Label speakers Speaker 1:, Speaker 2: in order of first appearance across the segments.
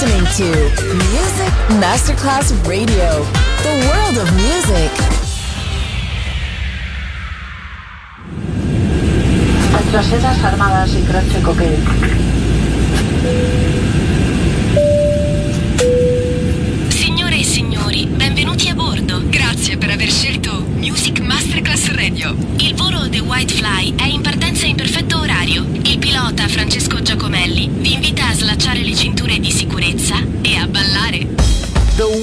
Speaker 1: listening to Music Masterclass Radio, the world of music.
Speaker 2: Nuestras armadas y crache coquet.
Speaker 3: Signore e signori, benvenuti a bordo. Grazie per aver scelto Music Masterclass Radio. Il volo The White Fly è in partenza in perfetto orario. Il pilota Francesco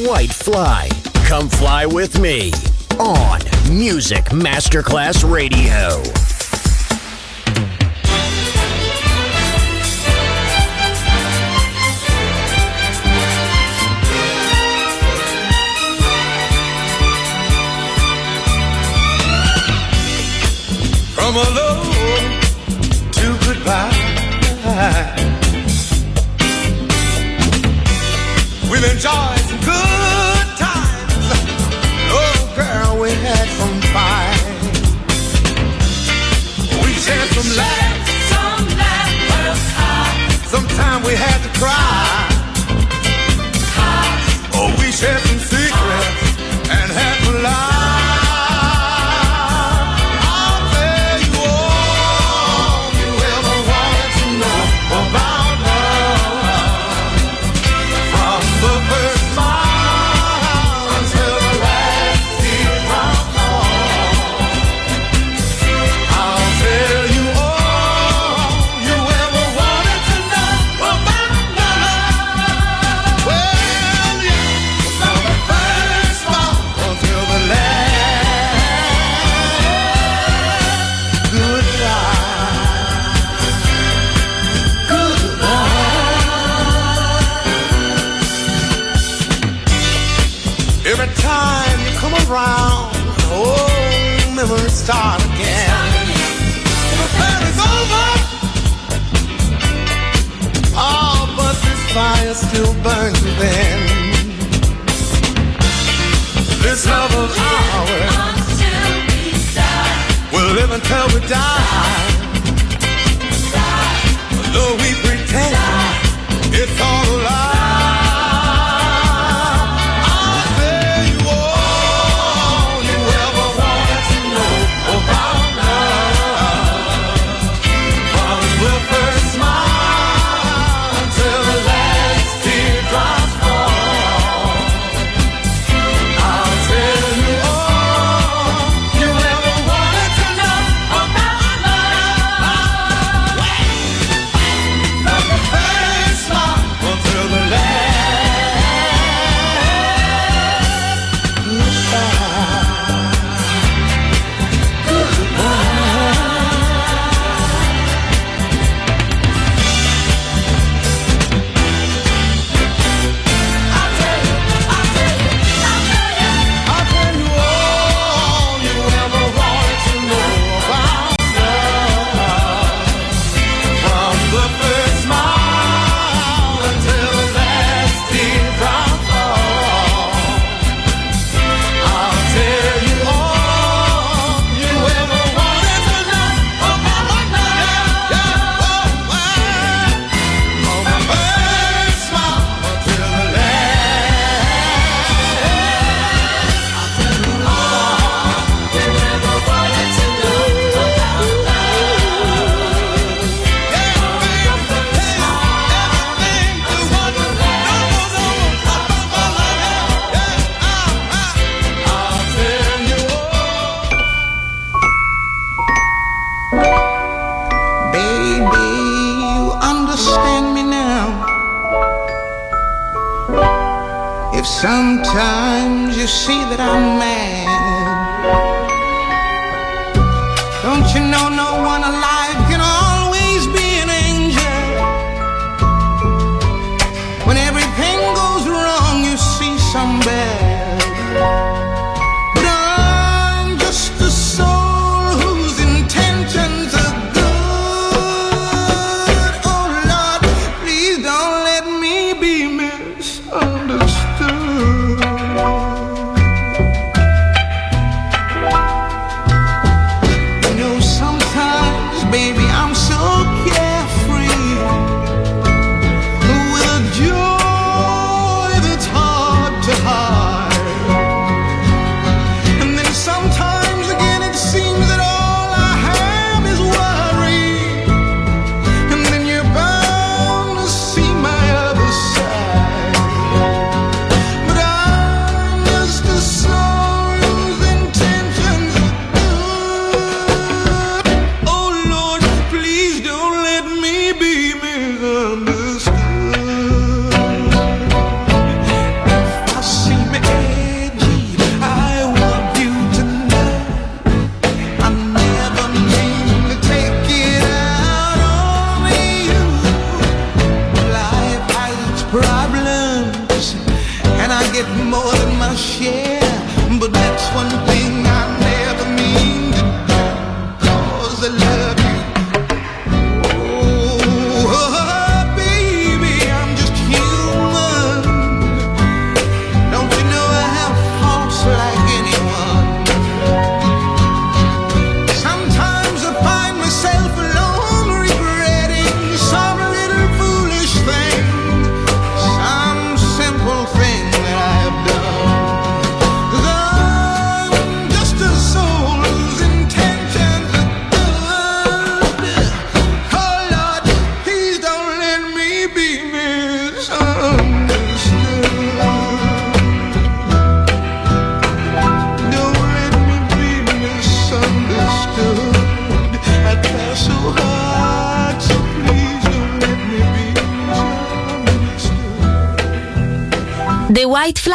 Speaker 4: white fly. Come fly with me on Music Masterclass Radio.
Speaker 5: From hello to goodbye, we've enjoyed. some laughs, some laughs, Sometimes we had to cry. still burns within. This love of ours will live until we die.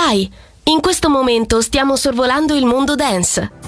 Speaker 6: Fly. In questo momento stiamo sorvolando il mondo dance.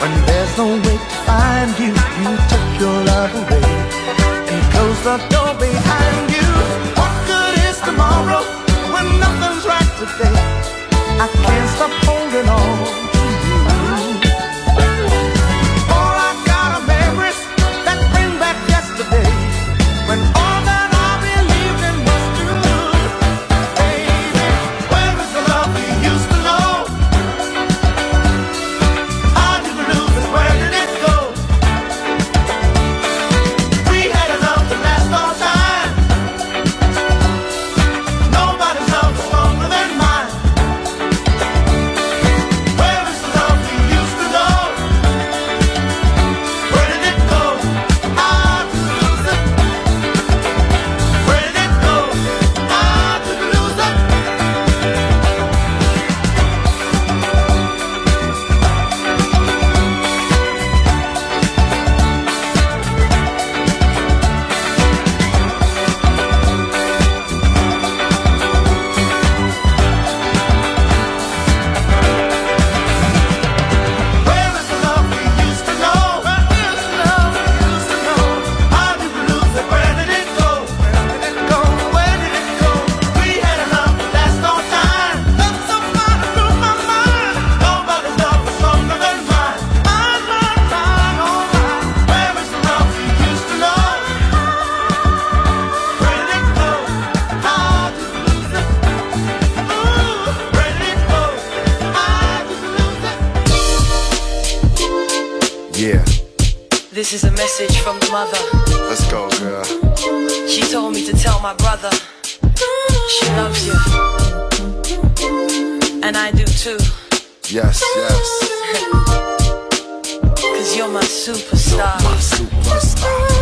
Speaker 7: When there's no way to find you, you took your love away and close the door behind you. What good is tomorrow when nothing's right today? I can't stop holding on.
Speaker 8: Yes, yes.
Speaker 9: Cause you're my superstar.
Speaker 10: You're my superstar.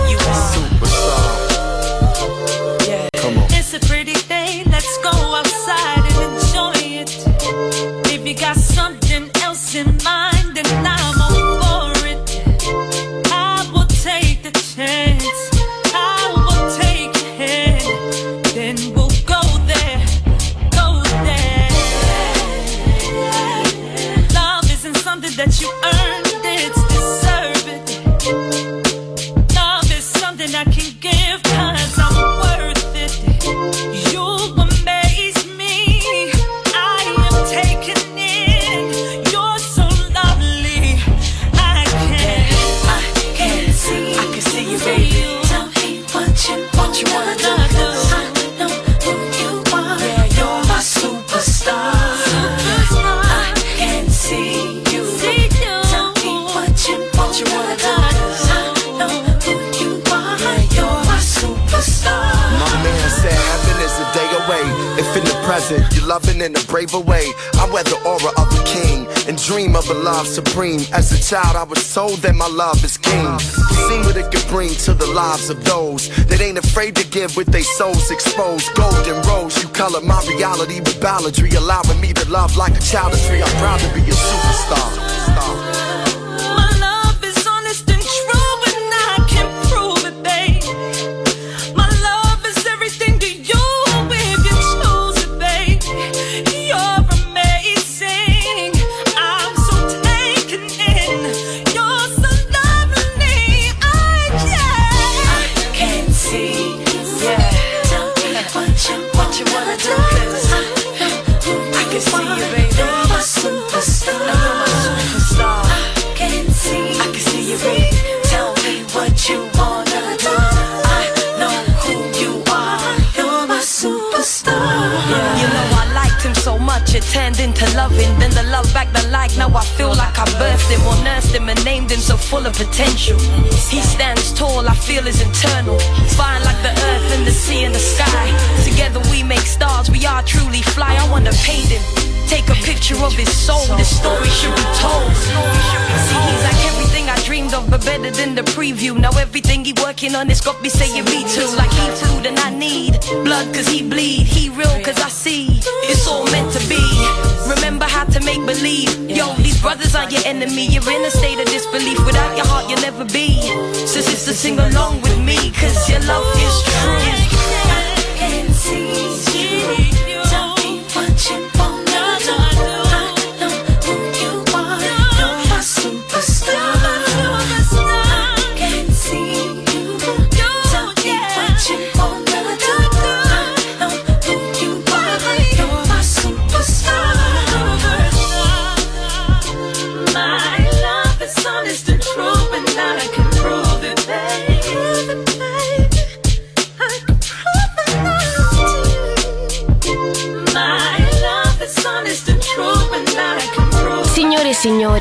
Speaker 9: Love supreme. As a child, I was told that my love is king. See what it can bring to the lives of those that ain't afraid to give with their souls exposed. Golden rose, you color my reality with balladry, allowing me to love like a child of three. I'm proud to be a superstar.
Speaker 8: Full of potential. He stands tall, I feel is internal. Fine like the earth and the sea and the sky. Together we make stars, we are truly fly. I wanna paint him. Take a picture of his soul. This story should be told. See, he's like everything I dreamed of, but better than the preview. Now everything he working on, it's got me saying me too. Like he food and I need blood cause he bleed. He real cause I see. It's all meant to be. Remember how to make believe. Yo, these brothers aren't your enemy. You're in a state of disbelief. Without your heart, you'll never be. So sister, sing along with me, cause your love is true.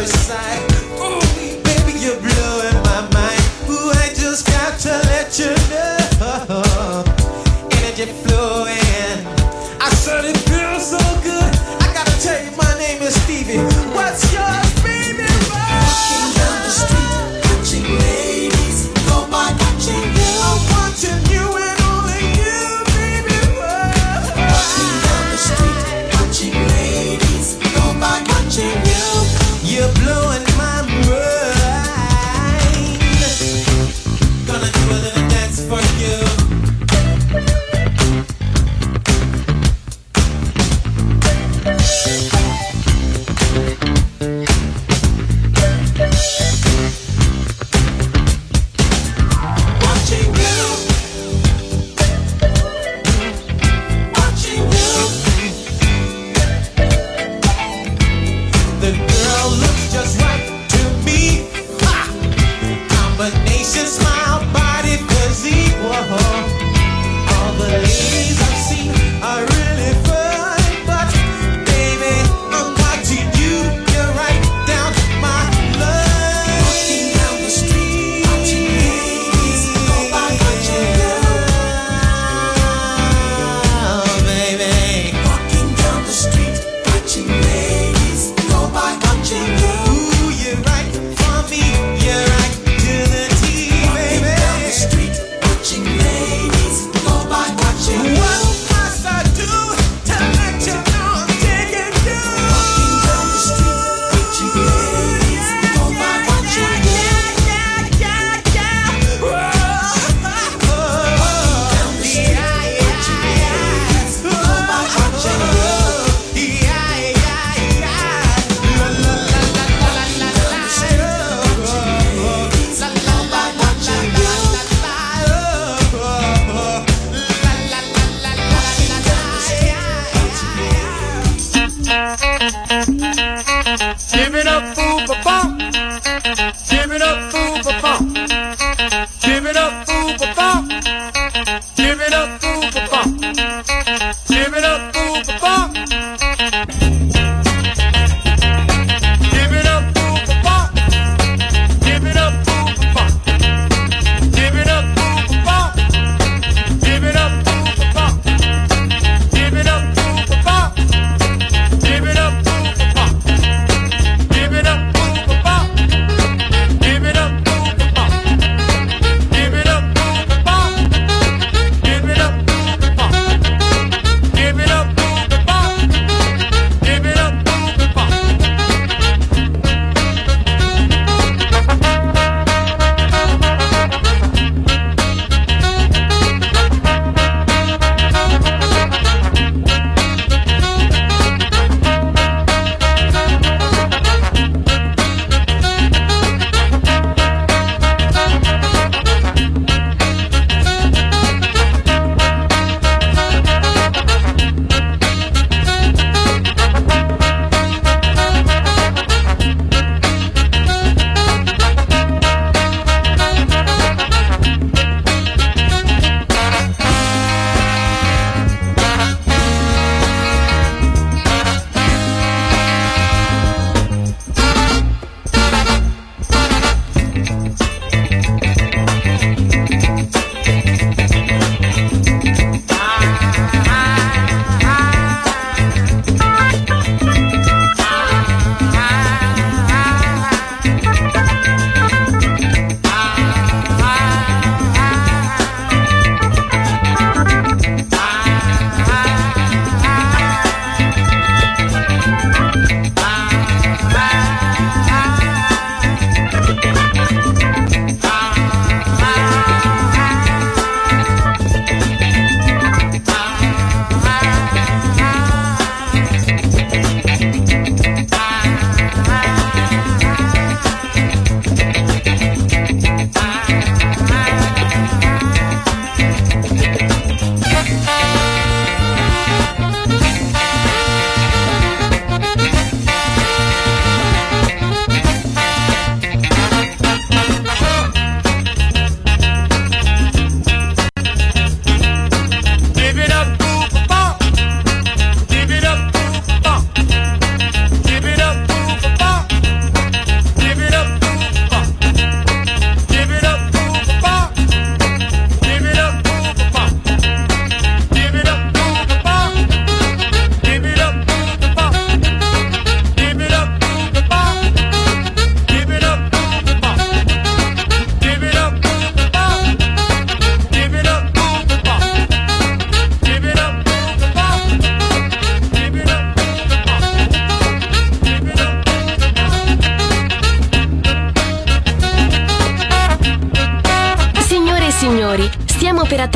Speaker 5: First sight.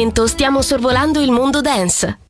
Speaker 3: momento stiamo sorvolando il mondo dance.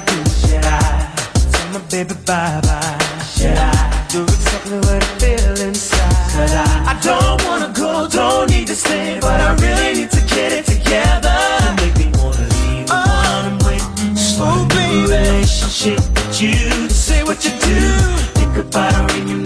Speaker 6: Do?
Speaker 11: Should I tell my baby bye bye? Should I do exactly what I feel inside? Should I? I don't wanna go, don't need to stay, but I really need to get it together.
Speaker 6: You make me wanna leave, oh, I'm waiting. Slow, baby. Relationship with you, say what you do. Think about
Speaker 11: it,
Speaker 6: you